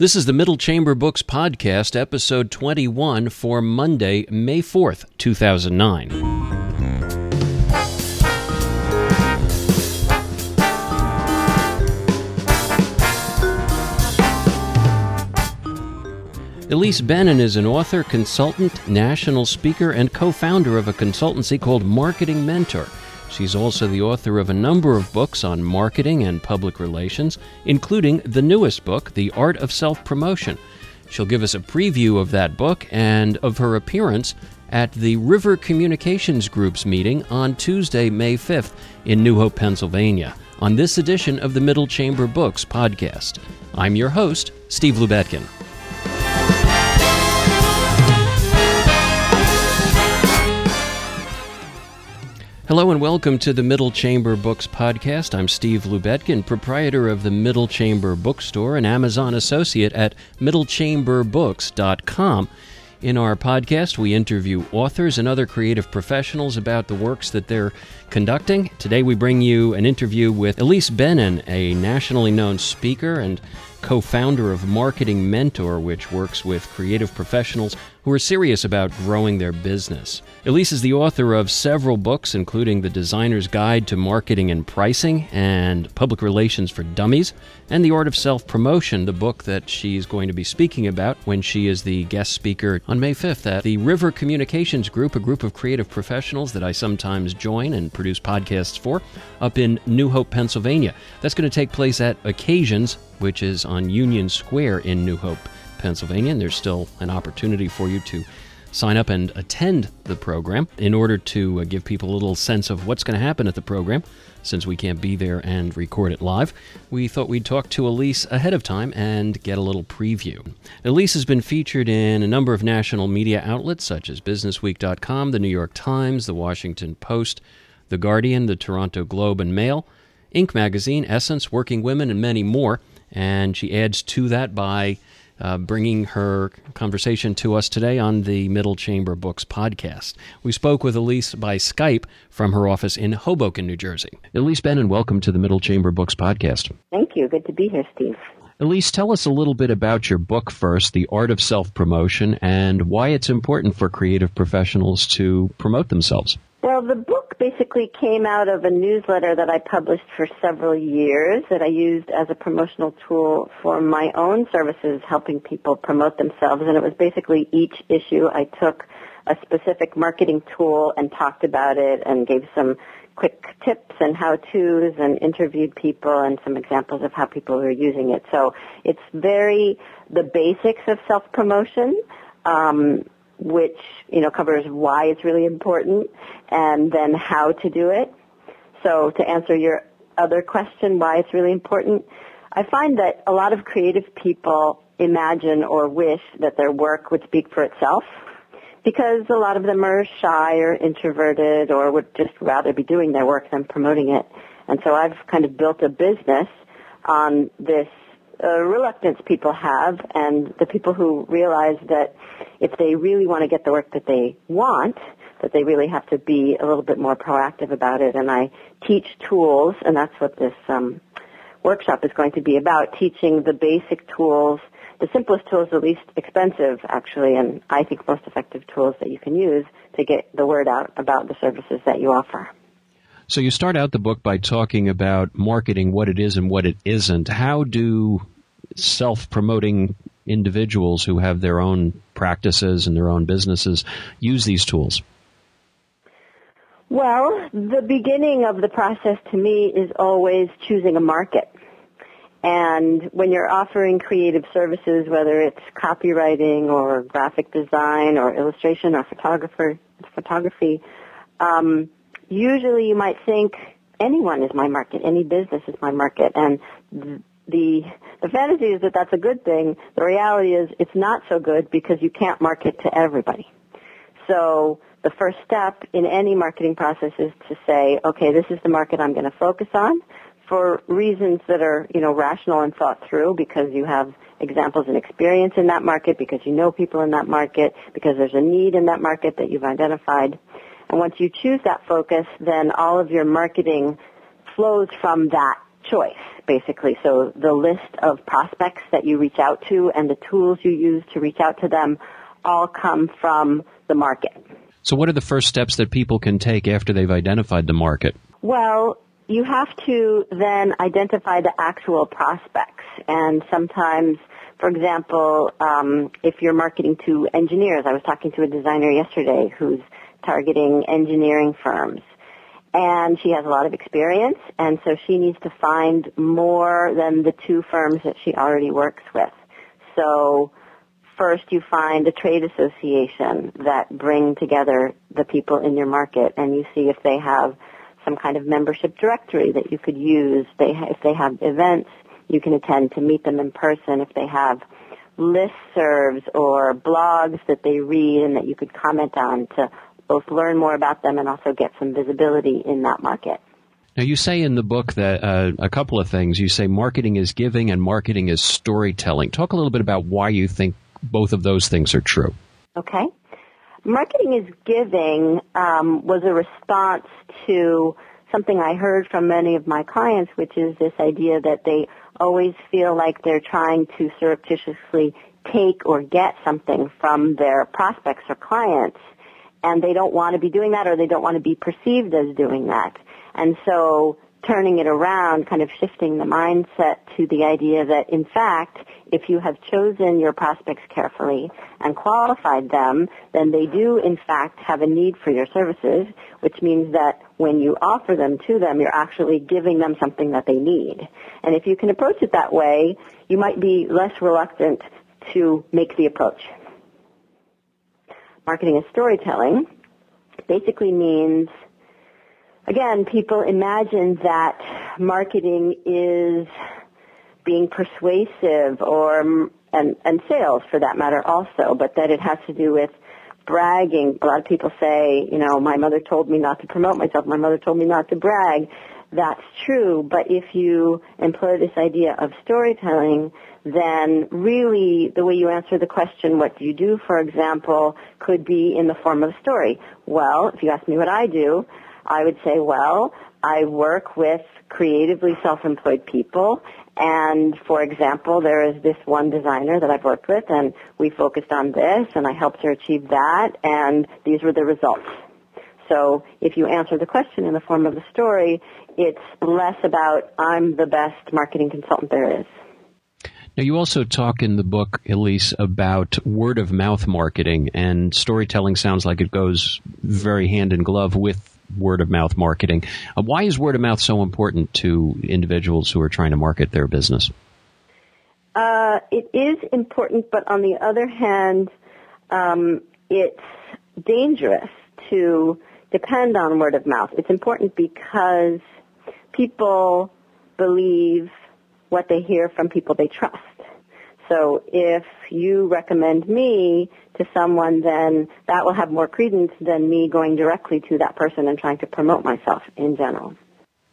This is the Middle Chamber Books Podcast, episode 21 for Monday, May 4th, 2009. Ilise Benun is an author, consultant, national speaker, and co founder of a consultancy called Marketing Mentor. She's also the author of a number of books on marketing and public relations, including the newest book, The Art of Self Promotion. She'll give us a preview of that book and of her appearance at the River Communications Group's meeting on Tuesday, May 5th in New Hope, Pennsylvania, on this edition of the Middle Chamber Books podcast. I'm your host, Steve Lubetkin. Hello and welcome to the Middle Chamber Books podcast. I'm Steve Lubetkin, proprietor of the Middle Chamber Bookstore and Amazon associate at middlechamberbooks.com. In our podcast, we interview authors and other creative professionals about the works that they're conducting. Today, we bring you an interview with Ilise Benun, a nationally known speaker and co founder of Marketing Mentor, which works with creative professionals who are serious about growing their business. Ilise is the author of several books, including The Designer's Guide to Marketing and Pricing and Public Relations for Dummies, and The Art of Self Promotion, the book that she's going to be speaking about when she is the guest speaker on May 5th at the River Communications Group, a group of creative professionals that I sometimes join and produce podcasts for, up in New Hope, Pennsylvania. That's going to take place at Occasions, which is on Union Square in New Hope, Pennsylvania, and there's still an opportunity for you to sign up and attend the program in order to uh, give people a little sense of what's going to happen at the program. Since we can't be there and record it live, we thought we'd talk to Ilise ahead of time and get a little preview. Ilise has been featured in a number of national media outlets such as BusinessWeek.com, The New York Times, The Washington Post, The Guardian, The Toronto Globe and Mail, Inc. magazine, Essence, Working Women, and many more. And she adds to that by uh, bringing her conversation to us today on the Middle Chamber Books podcast. We spoke with Ilise by Skype from her office in Hoboken, New Jersey. Ilise Benun, welcome to the Middle Chamber Books podcast. Thank you. Good to be here, Steve. Ilise, tell us a little bit about your book first, The Art of Self Promotion, and why it's important for creative professionals to promote themselves. Well, the book basically came out of a newsletter that I published for several years that I used as a promotional tool for my own services helping people promote themselves. And it was basically each issue I took a specific marketing tool and talked about it and gave some quick tips and how-tos and interviewed people and some examples of how people were using it. So it's very the basics of self-promotion. Um, which you know covers why it's really important and then how to do it. So to answer your other question, why it's really important, I find that a lot of creative people imagine or wish that their work would speak for itself because a lot of them are shy or introverted or would just rather be doing their work than promoting it. And so I've kind of built a business on this uh, reluctance people have and the people who realize that if they really want to get the work that they want, that they really have to be a little bit more proactive about it. And I teach tools, and that's what this um, workshop is going to be about, teaching the basic tools, the simplest tools, the least expensive, actually, and I think most effective tools that you can use to get the word out about the services that you offer. So you start out the book by talking about marketing, what it is and what it isn't. How do self-promoting individuals who have their own practices and their own businesses use these tools? Well, the beginning of the process to me is always choosing a market. And when you're offering creative services, whether it's copywriting or graphic design or illustration or photographer, photography, um, usually you might think anyone is my market, any business is my market, and the the fantasy is that that's a good thing. The reality is it's not so good because you can't market to everybody. So the first step in any marketing process is to say, okay, this is the market I'm going to focus on for reasons that are, you know, rational and thought through because you have examples and experience in that market, because you know people in that market, because there's a need in that market that you've identified. And once you choose that focus, then all of your marketing flows from that choice, basically. So the list of prospects that you reach out to and the tools you use to reach out to them all come from the market. So what are the first steps that people can take after they've identified the market? Well, you have to then identify the actual prospects and sometimes for example, um, if you're marketing to engineers, I was talking to a designer yesterday who's targeting engineering firms. And she has a lot of experience, and so she needs to find more than the two firms that she already works with. So first you find a trade association that bring together the people in your market, and you see if they have some kind of membership directory that you could use. They, if they have events, you can attend to meet them in person. If they have listservs or blogs that they read and that you could comment on to both learn more about them and also get some visibility in that market. Now, you say in the book that uh, a couple of things. You say marketing is giving and marketing is storytelling. Talk a little bit about why you think both of those things are true. Okay. Marketing is giving um, was a response to something I heard from many of my clients, which is this idea that they always feel like they're trying to surreptitiously take or get something from their prospects or clients and they don't want to be doing that or they don't want to be perceived as doing that. And so turning it around, kind of shifting the mindset to the idea that in fact, if you have chosen your prospects carefully and qualified them, then they do in fact have a need for your services, which means that when you offer them to them, you're actually giving them something that they need. And if you can approach it that way, you might be less reluctant to make the approach. Marketing is storytelling basically means again, people imagine that marketing is being persuasive or and, and sales for that matter also, but that it has to do with bragging. A lot of people say, you know, my mother told me not to promote myself. My mother told me not to brag. That's true, but if you employ this idea of storytelling, then really the way you answer the question, what do you do, for example, could be in the form of a story. Well, if you ask me what I do, I would say, well, I work with creatively self-employed people and for example, there is this one designer that I've worked with and we focused on this and I helped her achieve that and these were the results. So if you answer the question in the form of a story, it's less about I'm the best marketing consultant there is. Now, you also talk in the book, Ilise, about word of mouth marketing, and storytelling sounds like it goes very hand in glove with word of mouth marketing. Uh, why is word of mouth so important to individuals who are trying to market their business? Uh, it is important, but on the other hand, um, it's dangerous to depend on word of mouth. It's important because people believe what they hear from people they trust. So if you recommend me to someone, then that will have more credence than me going directly to that person and trying to promote myself in general.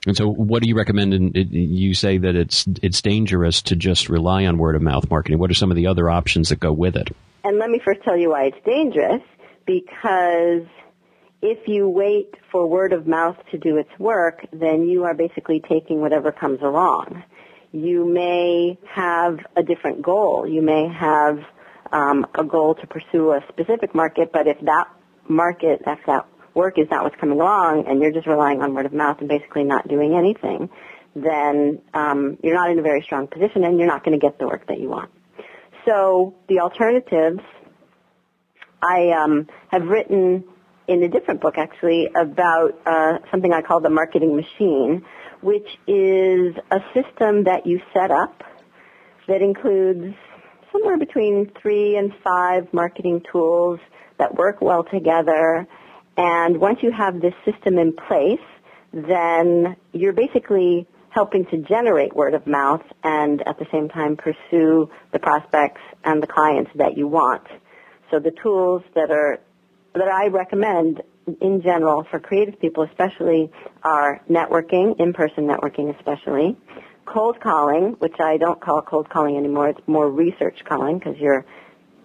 And so, what do you recommend? And you say that it's it's dangerous to just rely on word of mouth marketing. What are some of the other options that go with it? And let me first tell you why it's dangerous. Because if you wait for word of mouth to do its work, then you are basically taking whatever comes along you may have a different goal. You may have um, a goal to pursue a specific market, but if that market, if that work is not what's coming along, and you're just relying on word of mouth and basically not doing anything, then um, you're not in a very strong position, and you're not going to get the work that you want. So the alternatives, I um, have written in a different book actually about uh, something I call the marketing machine, which is a system that you set up that includes somewhere between three and five marketing tools that work well together. And once you have this system in place, then you're basically helping to generate word of mouth and at the same time pursue the prospects and the clients that you want. So the tools that are that I recommend in general for creative people especially are networking, in-person networking especially, cold calling, which I don't call cold calling anymore, it's more research calling because you're,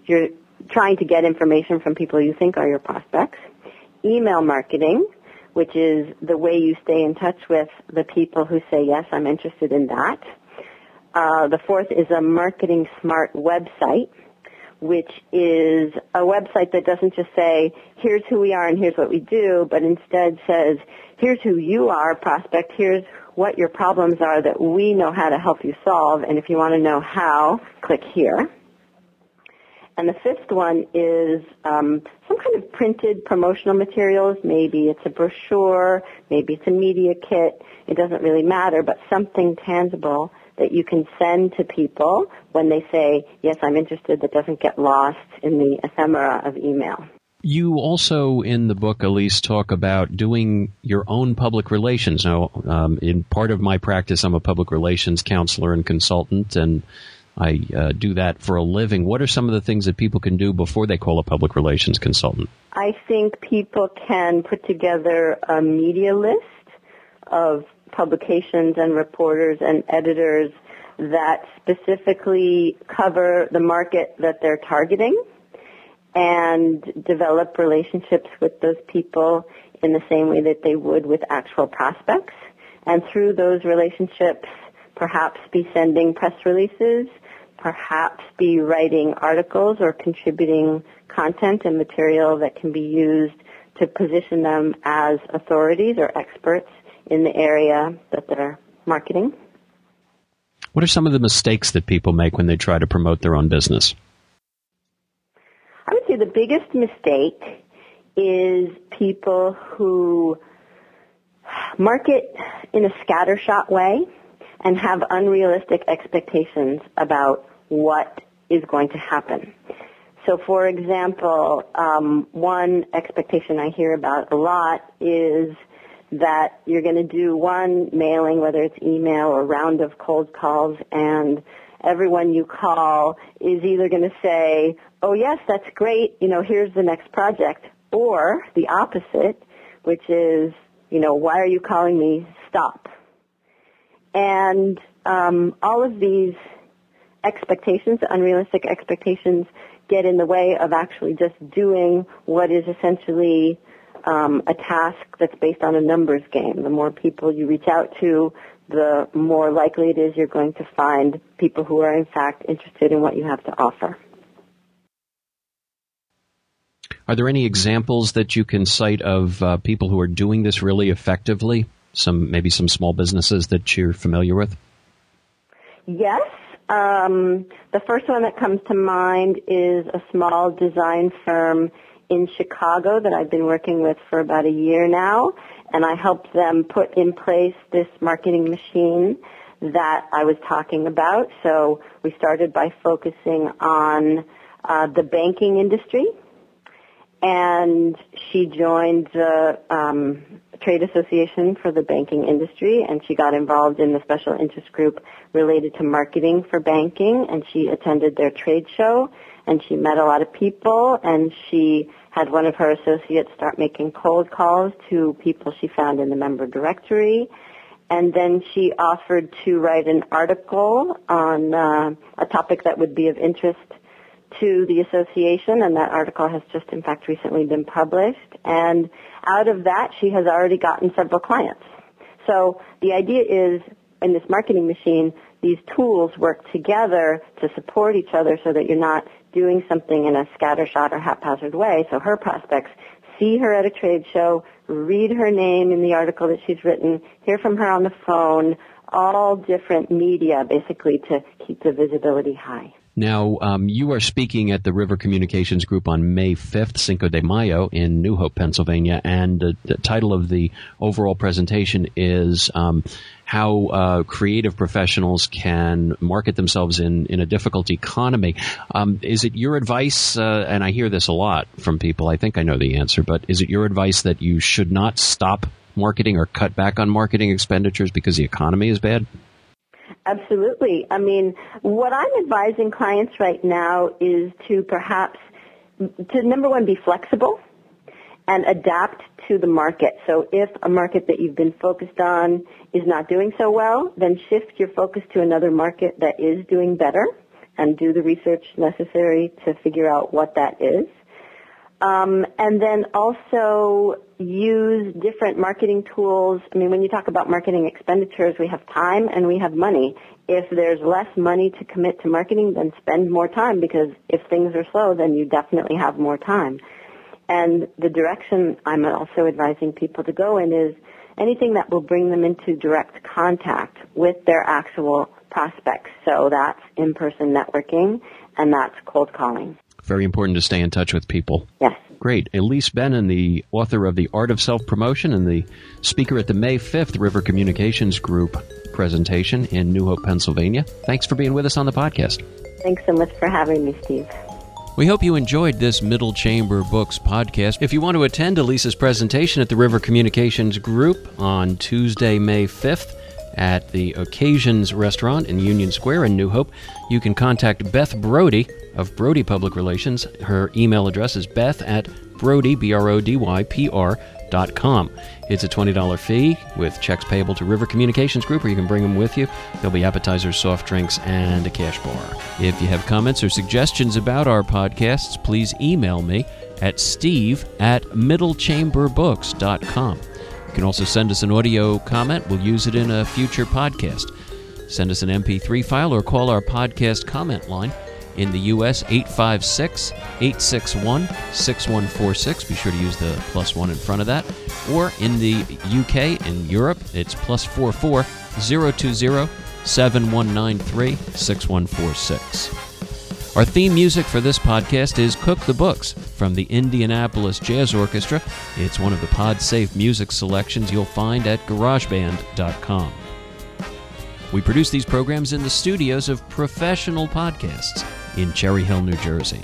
you're trying to get information from people you think are your prospects, email marketing, which is the way you stay in touch with the people who say, yes, I'm interested in that. Uh, the fourth is a marketing smart website, which is a website that doesn't just say, here's who we are and here's what we do, but instead says, here's who you are, prospect, here's what your problems are that we know how to help you solve, and if you want to know how, click here. And the fifth one is um, some kind of printed promotional materials. Maybe it's a brochure, maybe it's a media kit. It doesn't really matter, but something tangible that you can send to people when they say, yes, I'm interested, that doesn't get lost in the ephemera of email. You also, in the book, Ilise, talk about doing your own public relations. Now, um, in part of my practice, I'm a public relations counselor and consultant, and I uh, do that for a living. What are some of the things that people can do before they call a public relations consultant? I think people can put together a media list of publications and reporters and editors that specifically cover the market that they're targeting and develop relationships with those people in the same way that they would with actual prospects. And through those relationships, perhaps be sending press releases, perhaps be writing articles or contributing content and material that can be used to position them as authorities or experts in the area that they're marketing. What are some of the mistakes that people make when they try to promote their own business? I would say the biggest mistake is people who market in a scattershot way and have unrealistic expectations about what is going to happen. So, for example, um, one expectation I hear about a lot is that you're going to do one mailing, whether it's email or round of cold calls, and everyone you call is either going to say, oh yes, that's great, you know, here's the next project, or the opposite, which is, you know, why are you calling me? Stop. And um, all of these expectations, unrealistic expectations, get in the way of actually just doing what is essentially um, a task that's based on a numbers game. The more people you reach out to, the more likely it is you're going to find people who are in fact interested in what you have to offer. Are there any examples that you can cite of uh, people who are doing this really effectively? Some maybe some small businesses that you're familiar with. Yes, um, the first one that comes to mind is a small design firm in Chicago that I've been working with for about a year now, and I helped them put in place this marketing machine that I was talking about. So we started by focusing on uh, the banking industry, and she joined the um, trade association for the banking industry, and she got involved in the special interest group related to marketing for banking, and she attended their trade show, and she met a lot of people, and she had one of her associates start making cold calls to people she found in the member directory, and then she offered to write an article on uh, a topic that would be of interest to the association, and that article has just, in fact, recently been published. And out of that, she has already gotten several clients. So the idea is, in this marketing machine, these tools work together to support each other so that you're not doing something in a scattershot or haphazard way. So her prospects see her at a trade show, read her name in the article that she's written, hear from her on the phone, all different media basically to keep the visibility high. Now, um, you are speaking at the River Communications Group on May 5th, Cinco de Mayo, in New Hope, Pennsylvania, and uh, the title of the overall presentation is um, how uh, creative professionals can market themselves in, in a difficult economy. Um, is it your advice, uh, and I hear this a lot from people, I think I know the answer, but is it your advice that you should not stop marketing or cut back on marketing expenditures because the economy is bad? Absolutely. I mean, what I'm advising clients right now is to perhaps, to number one, be flexible and adapt to the market. So if a market that you've been focused on is not doing so well, then shift your focus to another market that is doing better and do the research necessary to figure out what that is. Um, and then also use different marketing tools. I mean, when you talk about marketing expenditures, we have time and we have money. If there's less money to commit to marketing, then spend more time because if things are slow, then you definitely have more time. And the direction I'm also advising people to go in is anything that will bring them into direct contact with their actual prospects. So that's in-person networking and that's cold calling. Very important to stay in touch with people. Yes. Great. Ilise Benun, the author of The Art of Self Promotion and the speaker at the May 5th River Communications Group presentation in New Hope, Pennsylvania. Thanks for being with us on the podcast. Thanks so much for having me, Steve. We hope you enjoyed this Middle Chamber Books podcast. If you want to attend Ilise's presentation at the River Communications Group on Tuesday, May 5th, at the Occasions Restaurant in Union Square in New Hope. You can contact Beth Brody of Brody Public Relations. Her email address is beth at brody, B-R-O-D-Y-P-R, dot com. It's a $20 fee with checks payable to River Communications Group, or you can bring them with you. There'll be appetizers, soft drinks, and a cash bar. If you have comments or suggestions about our podcasts, please email me at steve at middlechamberbooks.com. You can also send us an audio comment. We'll use it in a future podcast. Send us an MP3 file or call our podcast comment line in the U.S. 856 861 6146. Be sure to use the plus one in front of that. Or in the UK, and Europe, it's plus 44 020 7193 6146. Our theme music for this podcast is Cook the Books from the Indianapolis Jazz Orchestra. It's one of the pod-safe music selections you'll find at garageband.com. We produce these programs in the studios of Professional Podcasts in Cherry Hill, New Jersey.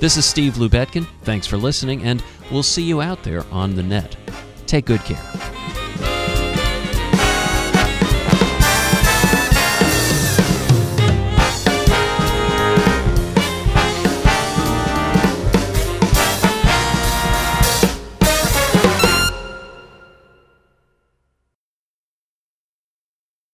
This is Steve Lubetkin. Thanks for listening, and we'll see you out there on the net. Take good care.